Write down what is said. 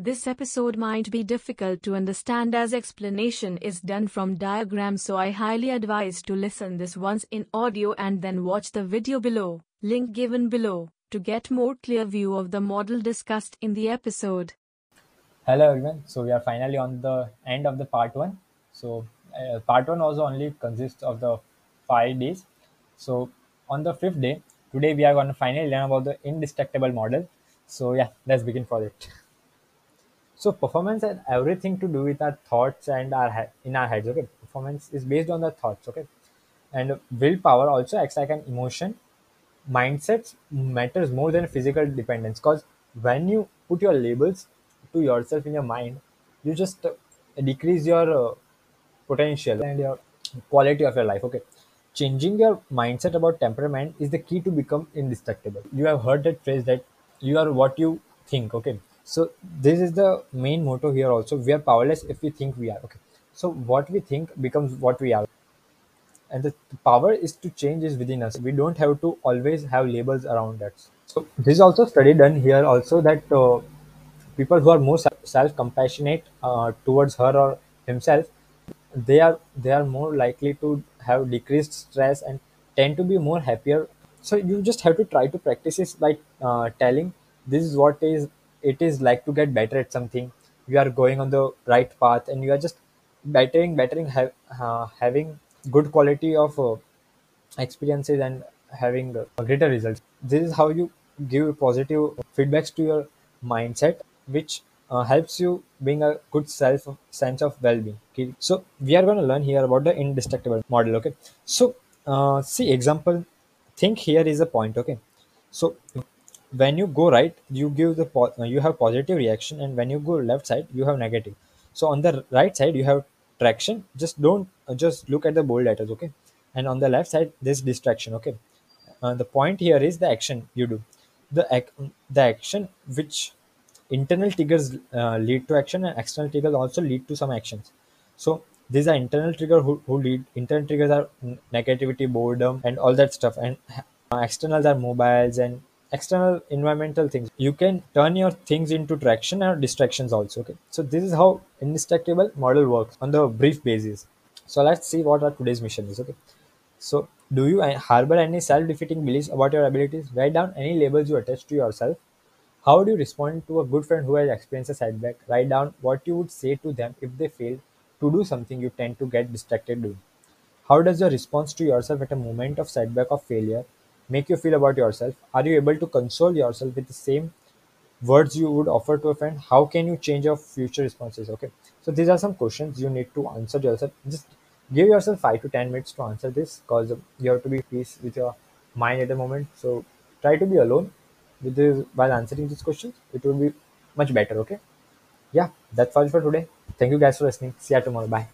This episode might be difficult to understand as explanation is done from diagrams so I highly advise to listen this once in audio and then watch the video below, link given below, to get more clear view of the model discussed in the episode. Hello everyone. So we are finally on the end of the part one. So uh, part one also only consists of the five days. So on the fifth day, today we are going to finally learn about the indistractable model. So yeah, let's begin for it. So performance has everything to do with our thoughts and our in our heads. Okay, performance is based on the thoughts. Okay, and willpower also acts like an emotion. Mindsets matters more than physical dependence because when you put your labels to yourself in your mind, you just uh, decrease your uh, potential and your quality of your life. Okay, changing your mindset about temperament is the key to become indistractable. You have heard that phrase that you are what you think. Okay, so this is the main motto here. Also, we are powerless if we think we are. Okay, so what we think becomes what we are. And the, power is to change is within us. We don't have to always have labels around us. So this is also study done here also that uh, people who are more self compassionate uh, towards her or himself they are they are more likely to have decreased stress and tend to be more happier. So you just have to try to practice this by uh, telling this is what is it is like to get better at something. You are going on the right path and you are just bettering bettering have, uh, having good quality of uh, experiences and having uh, greater results. This is how you give positive feedbacks to your mindset which uh, helps you being a good self sense of well-being. Okay so we are going to learn here about the indistractable model okay? So uh, see example think here is a point okay? So when you go right you give the po- uh, you have positive reaction and when you go left side you have negative. So on the right side you have traction. Just don't uh, just look at the bold letters okay? And on the left side there's distraction okay? Uh, the point here is the action you do. The ac- the action which internal triggers uh, lead to action and external triggers also lead to some actions. So these are internal trigger who, who lead internal triggers are negativity boredom and all that stuff. And uh, externals are mobiles and external environmental things you can turn your things into traction or distractions also okay so this is how indistractable model works on the brief basis so let's see what our today's mission is okay so, do you harbor any self defeating beliefs about your abilities? Write down any labels you attach to yourself. How do you respond to a good friend who has experienced a setback? Write down what you would say to them if they fail to do something you tend to get distracted doing. How does your response to yourself at a moment of setback or failure make you feel about yourself? Are you able to console yourself with the same words you would offer to a friend? How can you change your future responses? Okay, so these are some questions you need to answer yourself. Just give yourself five to ten minutes to answer this because you have to be peace with your mind at the moment. So try to be alone with this while answering these questions. It will be much better. Okay, yeah, that's all for today. Thank you guys for listening. See you tomorrow. Bye.